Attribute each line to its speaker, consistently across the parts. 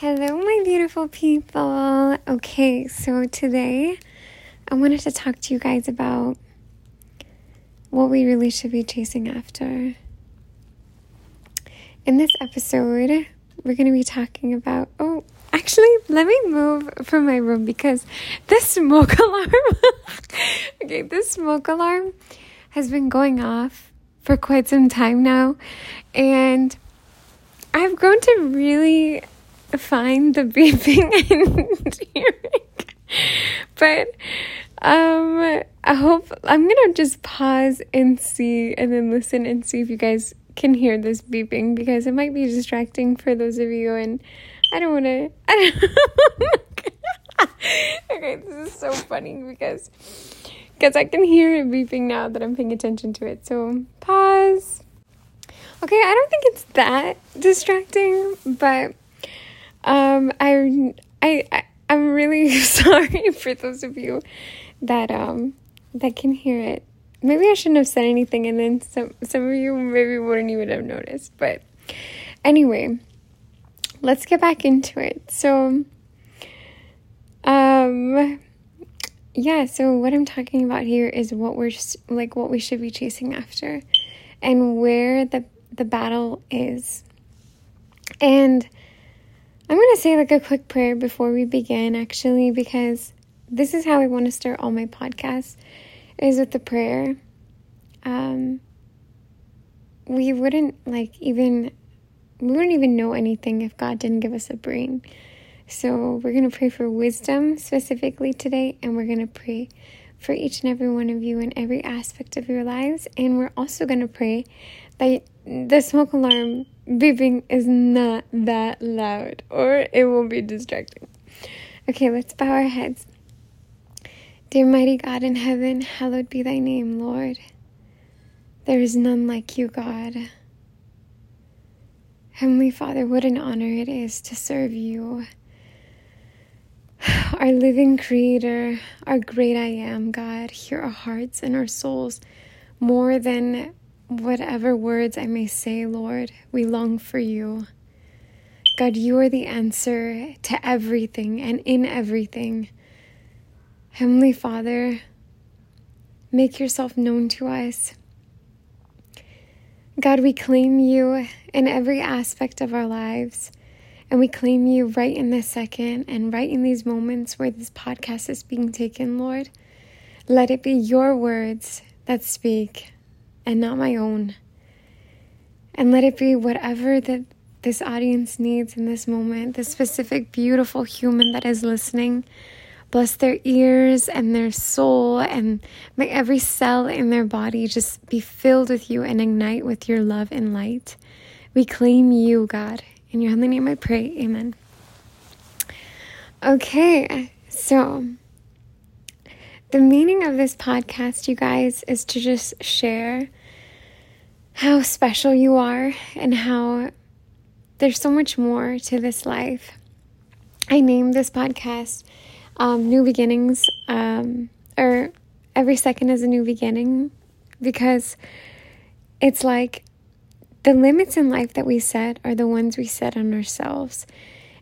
Speaker 1: Hello, my beautiful people. Okay, so today I wanted to talk to you guys about what we really should be chasing after. In this episode, we're going to be talking about. Oh, actually, let me move from my room because this smoke alarm. okay, this smoke alarm has been going off for quite some time now, and I've grown to really find the beeping and hearing. But um I hope I'm gonna just pause and see and then listen and see if you guys can hear this beeping because it might be distracting for those of you and I don't wanna I don't Okay, this is so funny because because I can hear it beeping now that I'm paying attention to it. So pause. Okay, I don't think it's that distracting, but um, I, I, I, I'm really sorry for those of you that um that can hear it. Maybe I shouldn't have said anything, and then some some of you maybe wouldn't even have noticed. But anyway, let's get back into it. So, um, yeah. So what I'm talking about here is what we're like, what we should be chasing after, and where the the battle is, and I'm going to say like a quick prayer before we begin, actually, because this is how I want to start all my podcasts is with the prayer. Um, we wouldn't like even we wouldn't even know anything if God didn't give us a brain. So we're going to pray for wisdom specifically today, and we're going to pray for each and every one of you in every aspect of your lives. And we're also going to pray that the smoke alarm beeping is not that loud or it will be distracting. Okay, let's bow our heads. Dear mighty God in heaven, hallowed be thy name, Lord. There is none like you, God. Heavenly Father, what an honor it is to serve you. Our living Creator, our great I am, God, hear our hearts and our souls more than Whatever words I may say, Lord, we long for you. God, you are the answer to everything and in everything. Heavenly Father, make yourself known to us. God, we claim you in every aspect of our lives. And we claim you right in this second and right in these moments where this podcast is being taken, Lord. Let it be your words that speak and not my own. And let it be whatever that this audience needs in this moment, this specific beautiful human that is listening. Bless their ears and their soul, and may every cell in their body just be filled with you and ignite with your love and light. We claim you, God. In your holy name I pray. Amen. Okay, so the meaning of this podcast, you guys, is to just share how special you are and how there's so much more to this life. I named this podcast um, New Beginnings, um, or Every Second is a New Beginning, because it's like the limits in life that we set are the ones we set on ourselves.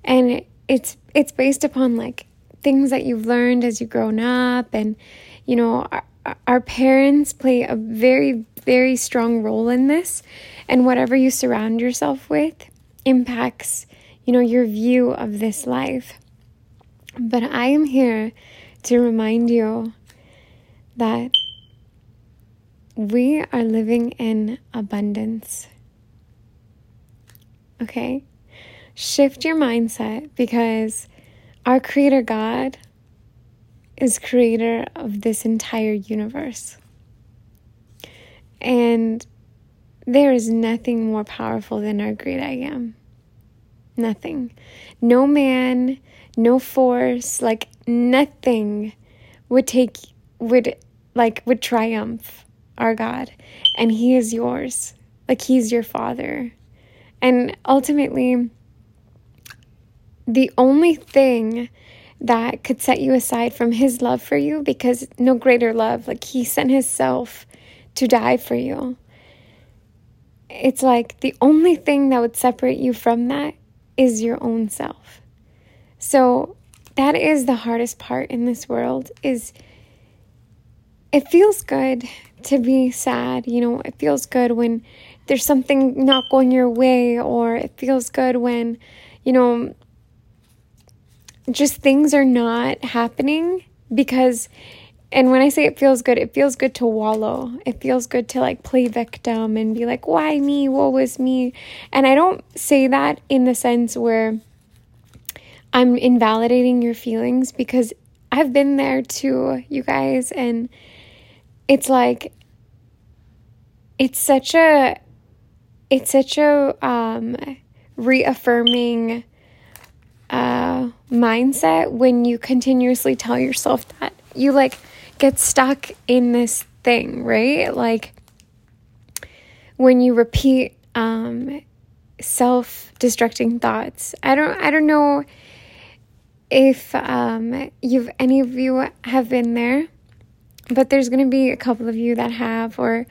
Speaker 1: And it's it's based upon like things that you've learned as you've grown up and you know our, parents play a very very strong role in this. And whatever you surround yourself with impacts you know your view of this life. But i am here to remind you that we are living in abundance. Okay? Shift your mindset because our creator god is creator of this entire universe and there is nothing more powerful than our great I am. Nothing. No man, no force, like nothing would take, would, like, would triumph our God. And He is yours. Like, He's your Father. And ultimately, the only thing that could set you aside from His love for you, because no greater love, like, He sent His self to die for you. It's like the only thing that would separate you from that is your own self. So that is the hardest part in this world is it feels good to be sad, you know, it feels good when there's something not going your way or it feels good when, you know, just things are not happening because and when I say it feels good, it feels good to wallow. It feels good to like play victim and be like, why me? What was me? And I don't say that in the sense where I'm invalidating your feelings because I've been there too, you guys. And it's like, it's such a, it's such a um, reaffirming uh, mindset when you continuously tell yourself that. You like, get stuck in this thing, right? Like when you repeat um, self-destructing thoughts. I don't I don't know if um, you've any of you have been there, but there's going to be a couple of you that have or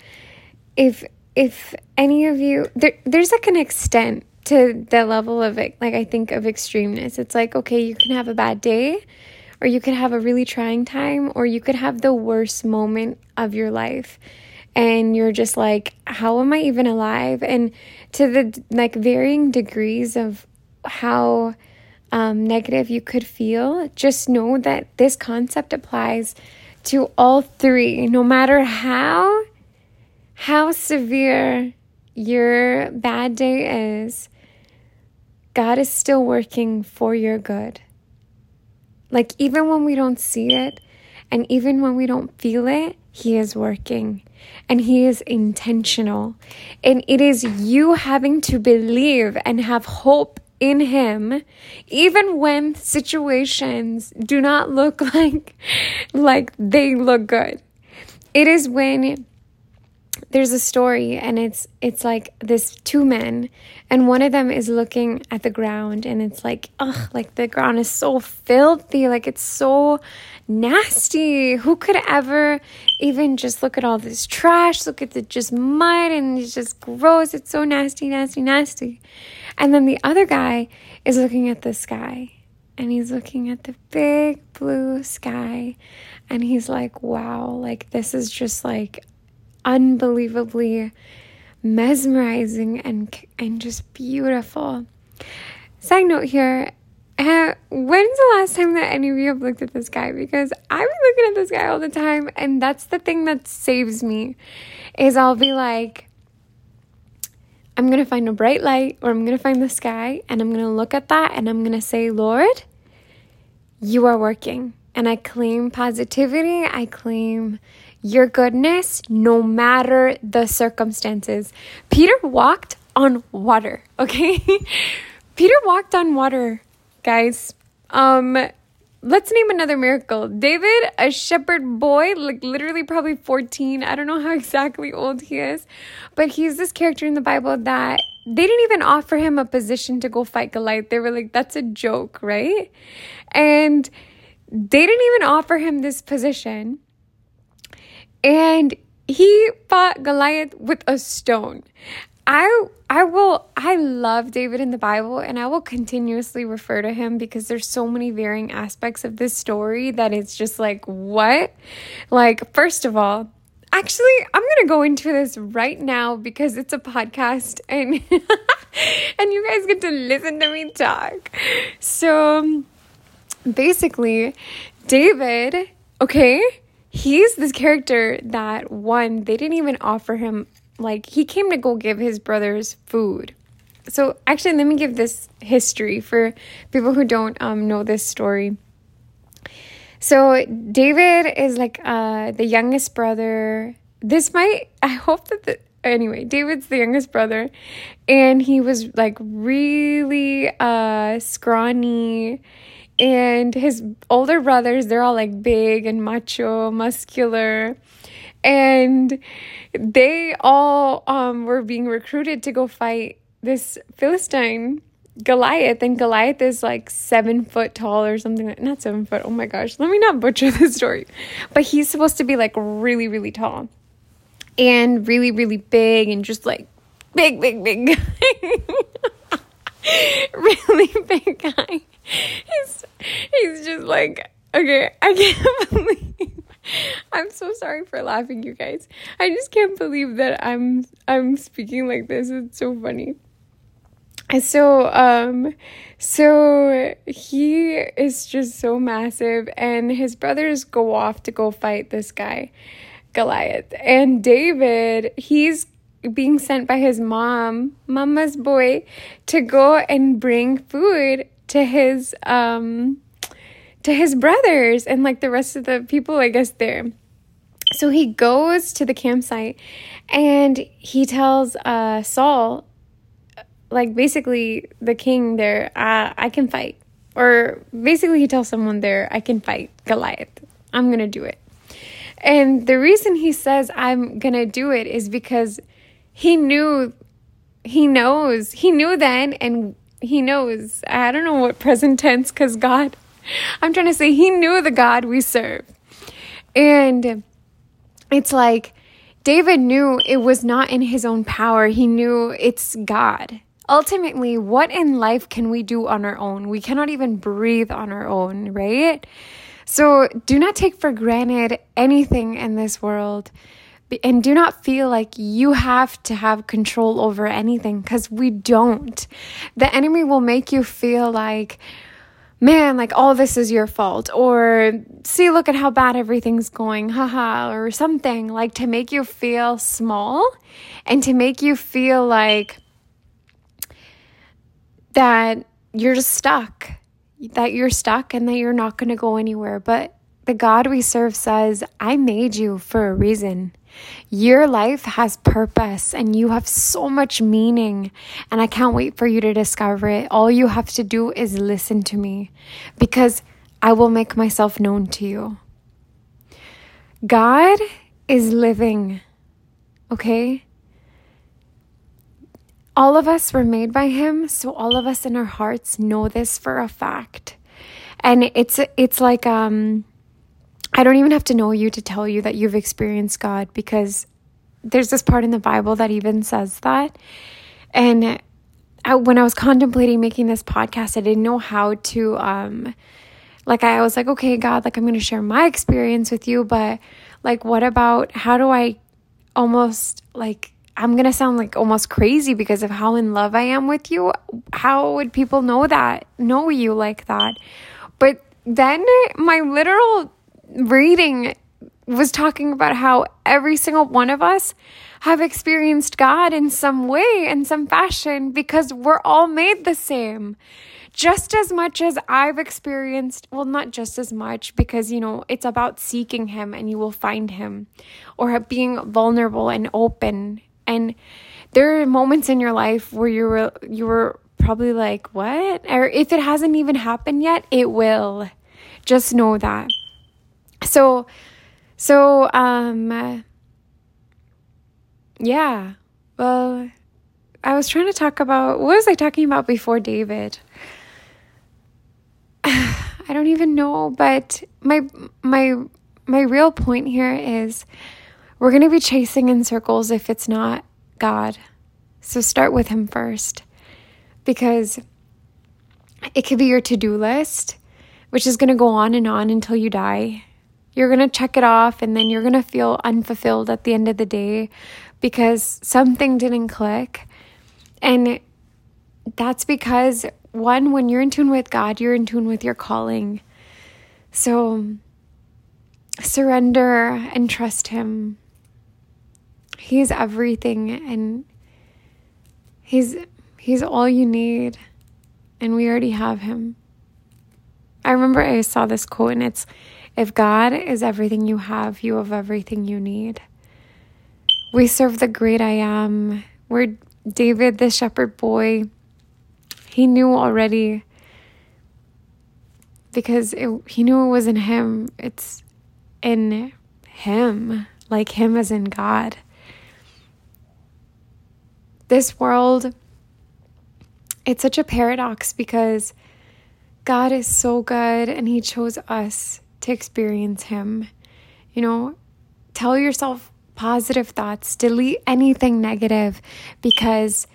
Speaker 1: if if any of you there there's like an extent to the level of like I think of extremeness. It's like okay, you can have a bad day or you could have a really trying time, or you could have the worst moment of your life. And you're just like, how am I even alive? And to the like varying degrees of how um, negative you could feel, just know that this concept applies to all three, no matter how how severe your bad day is. God is still working for your good. Like, even when we don't see it, and even when we don't feel it, He is working and He is intentional. And it is you having to believe and have hope in Him, even when situations do not look like, like they look good. It is when there's a story and it's it's like this two men and one of them is looking at the ground and it's like ugh like the ground is so filthy like it's so nasty. Who could ever even just look at all this trash look at the just mud and it's just gross it's so nasty nasty nasty. And then the other guy is looking at the sky and he's looking at the big blue sky and he's like wow like this is just like unbelievably mesmerizing and and just beautiful. Side note here, uh, when's the last time that any of you have looked at this guy? Because I've been looking at this guy all the time, and that's the thing that saves me. Is I'll be like, I'm gonna find a bright light, or I'm gonna find the sky, and I'm gonna look at that, and I'm gonna say, Lord, you are working, and I claim positivity. I claim your goodness no matter the circumstances. Peter walked on water, okay? Peter walked on water, guys. Um let's name another miracle. David, a shepherd boy, like literally probably 14. I don't know how exactly old he is, but he's this character in the Bible that they didn't even offer him a position to go fight Goliath. They were like, that's a joke, right? And they didn't even offer him this position. And he fought Goliath with a stone. I I will I love David in the Bible and I will continuously refer to him because there's so many varying aspects of this story that it's just like what? Like first of all, actually I'm going to go into this right now because it's a podcast and and you guys get to listen to me talk. So basically David, okay? He's this character that one they didn't even offer him like he came to go give his brothers food. So actually let me give this history for people who don't um, know this story. So david is like uh, the youngest brother. This might i hope that the anyway david's the youngest brother. And he was like really uh scrawny and his older brothers they're all like big and macho muscular. And they all um, were being recruited to go fight this philistine goliath. And goliath is like seven foot tall or something like not seven foot oh my gosh let me not butcher this story. But he's supposed to be like really really tall and really really big and just like big big big really big guy he's he's just like, okay, I can't believe. I'm so sorry for laughing, you guys. I just can't believe that I'm I'm speaking like this. It's so funny. So um so he is just so massive and his brothers go off to go fight this guy Goliath. And David, he's being sent by his mom, mama's boy, to go and bring food to his um to his brothers and like the rest of the people I guess there. So he goes to the campsite and he tells uh Saul like basically the king there uh, I can fight or basically he tells someone there I can fight Goliath. I'm going to do it. And the reason he says I'm going to do it is because he knew he knows. He knew then and he knows. I don't know what present tense cuz God I'm trying to say he knew the God we serve. And it's like David knew it was not in his own power. He knew it's God. Ultimately, what in life can we do on our own? We cannot even breathe on our own, right? So do not take for granted anything in this world. And do not feel like you have to have control over anything because we don't. The enemy will make you feel like, man, like all this is your fault, or see, look at how bad everything's going, haha, or something like to make you feel small and to make you feel like that you're just stuck, that you're stuck and that you're not going to go anywhere. But the God we serve says, I made you for a reason. Your life has purpose and you have so much meaning, and I can't wait for you to discover it. All you have to do is listen to me because I will make myself known to you. God is living, okay? All of us were made by him, so all of us in our hearts know this for a fact. And it's it's like um I don't even have to know you to tell you that you've experienced God because there's this part in the Bible that even says that. And I, when I was contemplating making this podcast, I didn't know how to, um, like, I was like, okay, God, like, I'm going to share my experience with you, but like, what about how do I almost like, I'm going to sound like almost crazy because of how in love I am with you. How would people know that, know you like that? But then my literal reading was talking about how every single one of us have experienced God in some way, in some fashion, because we're all made the same. Just as much as I've experienced, well, not just as much, because, you know, it's about seeking Him and you will find Him, or being vulnerable and open. And there are moments in your life where you were, you were probably like, what? Or if it hasn't even happened yet, it will. Just know that. So, so, um, yeah. Well, I was trying to talk about what was I talking about before David? I don't even know, but my my my real point here is we're going to be chasing in circles if it's not God. So start with him first. Because it could be your to-do list, which is going to go on and on until you die you're going to check it off and then you're going to feel unfulfilled at the end of the day because something didn't click. And that's because, one, when you're in tune with God, you're in tune with your calling. So surrender and trust Him. He's everything and He's He's all you need, and we already have Him. I remember I saw this quote, and it's if God is everything you have, you have everything you need. We serve the great I am. We're David, the shepherd boy. He knew already because it, he knew it was in him. It's in him, like him as in God. This world, it's such a paradox because God is so good and he chose us to experience Him. You know, tell yourself positive thoughts, delete anything negative because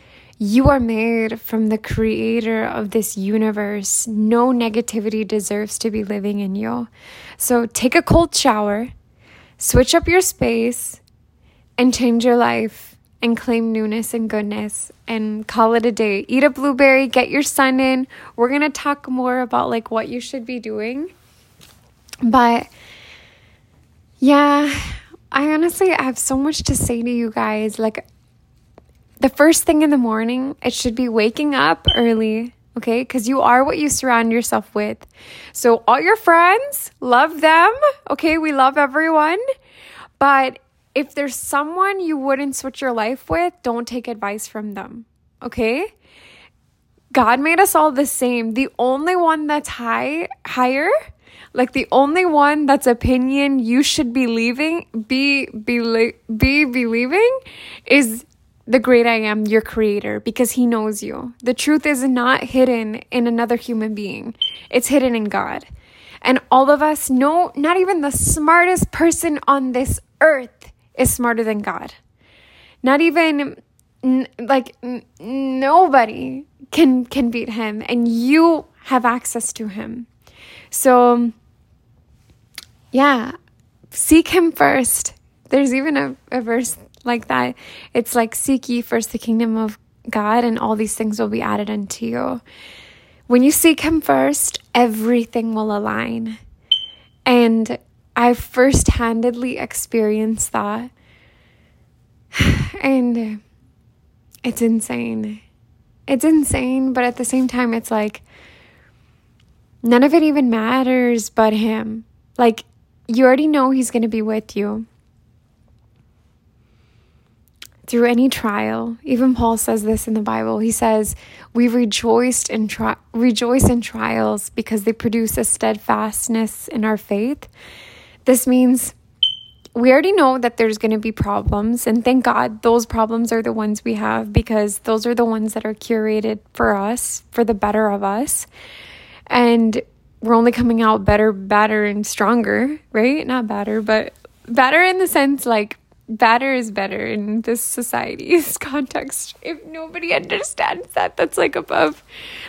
Speaker 1: You are made from the creator of this universe. No negativity deserves to be living in you. So take a cold shower, switch up your space, and change your life and claim newness and goodness and call it a day. Eat a blueberry, get your sun in. We're going to talk more about like what you should be doing. But yeah, I honestly I have so much to say to you guys. Like the first thing in the morning, it should be waking up early, okay? Because you are what you surround yourself with. So, all your friends, love them, okay? We love everyone. But if there's someone you wouldn't switch your life with, don't take advice from them, okay? God made us all the same. The only one that's high, higher, like the only one that's opinion you should be leaving, be be be believing, is the great I am, your creator, because he knows you. The truth is not hidden in another human being, it's hidden in God. And all of us know, not even the smartest person on this earth is smarter than God. Not even like nobody can can beat him and you have access to him. So yeah, seek him first. There's even a, a verse like that. It's like, seek ye first the kingdom of God, and all these things will be added unto you. When you seek Him first, everything will align. And I first handedly experienced that. And it's insane. It's insane, but at the same time, it's like none of it even matters but Him. Like, you already know He's going to be with you through any trial. Even Paul says this in the Bible. He says, "We rejoiced in tri- rejoice in trials because they produce a steadfastness in our faith." This means we already know that there's going to be problems and thank God those problems are the ones we have because those are the ones that are curated for us for the better of us. And we're only coming out better, better and stronger, right? Not better, but better in the sense like better is better in this society's context. If nobody understands that, that's like above,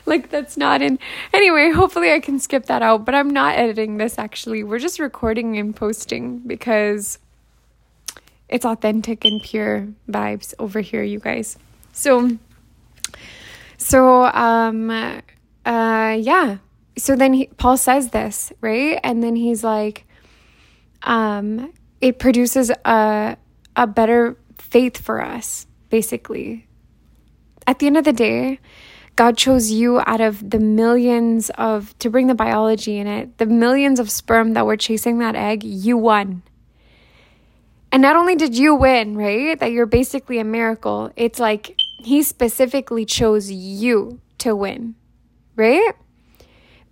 Speaker 1: like that's not in. Anyway, hopefully I can skip that out, but I'm not editing this actually. We're just recording and posting because it's authentic and pure vibes over here, you guys. So, so, um, uh, yeah. So then he, Paul says this, right? And then he's like, um, it produces a a better faith for us, basically. At the end of the day, God chose you out of the millions of, to bring the biology in it, the millions of sperm that were chasing that egg, you won. And not only did you win, right? That you're basically a miracle, it's like He specifically chose you to win, right?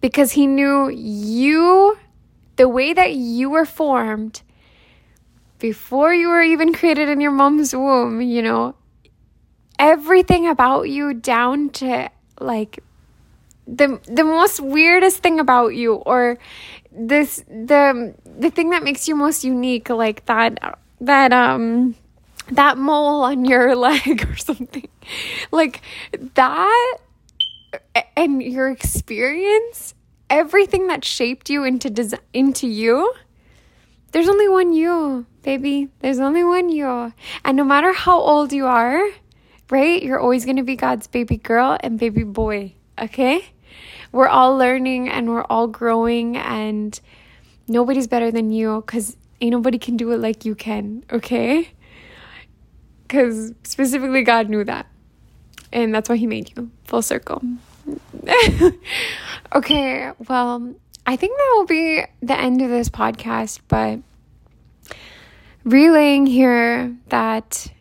Speaker 1: Because He knew you, the way that you were formed, before you were even created in your mom's womb, you know, everything about you down to like the the most weirdest thing about you or this the the thing that makes you most unique like that that um that mole on your leg or something. Like that and your experience everything that shaped you into des- into you there's only one you, baby. There's only one you. And no matter how old you are, right, you're always going to be God's baby girl and baby boy, okay? We're all learning and we're all growing, and nobody's better than you because ain't nobody can do it like you can, okay? Because specifically, God knew that. And that's why He made you full circle. okay, well, I think that will be the end of this podcast, but relaying here that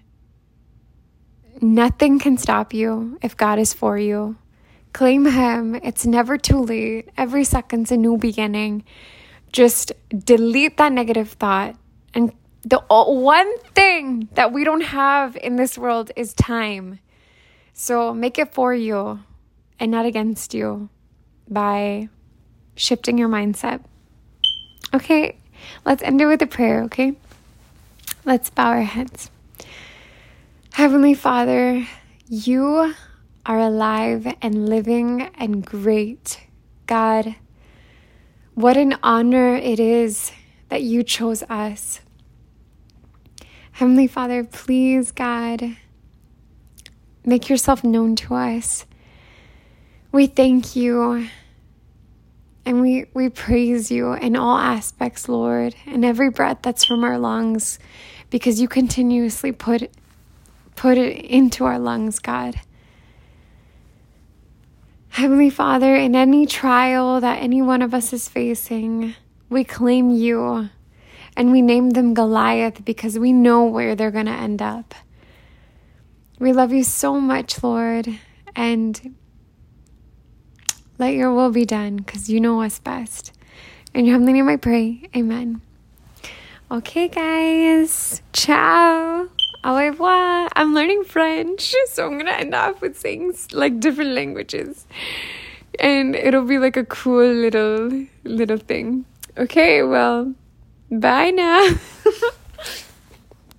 Speaker 1: nothing can stop you if God is for you. Claim Him. It's never too late. Every second's a new beginning. Just delete that negative thought. And the one thing that we don't have in this world is time. So make it for you and not against you by shifting your mindset. Okay, let's end it with a prayer, okay? Let's bow our heads. Heavenly Father, you are alive and living and great. God, what an honor it is that you chose us. Heavenly Father, please, God, make yourself known to us. We thank you and we, we praise you in all aspects, Lord, and every breath that's from our lungs, because you continuously put, put it into our lungs, God. Heavenly Father, in any trial that any one of us is facing, we claim you and we name them Goliath because we know where they're going to end up. We love you so much, Lord, and let your will be done because you know us best. In your heavenly name I pray. Amen. Okay, guys. Ciao. Au revoir. I'm learning French, so I'm gonna end off with saying like different languages, and it'll be like a cool little little thing. Okay, well, bye now.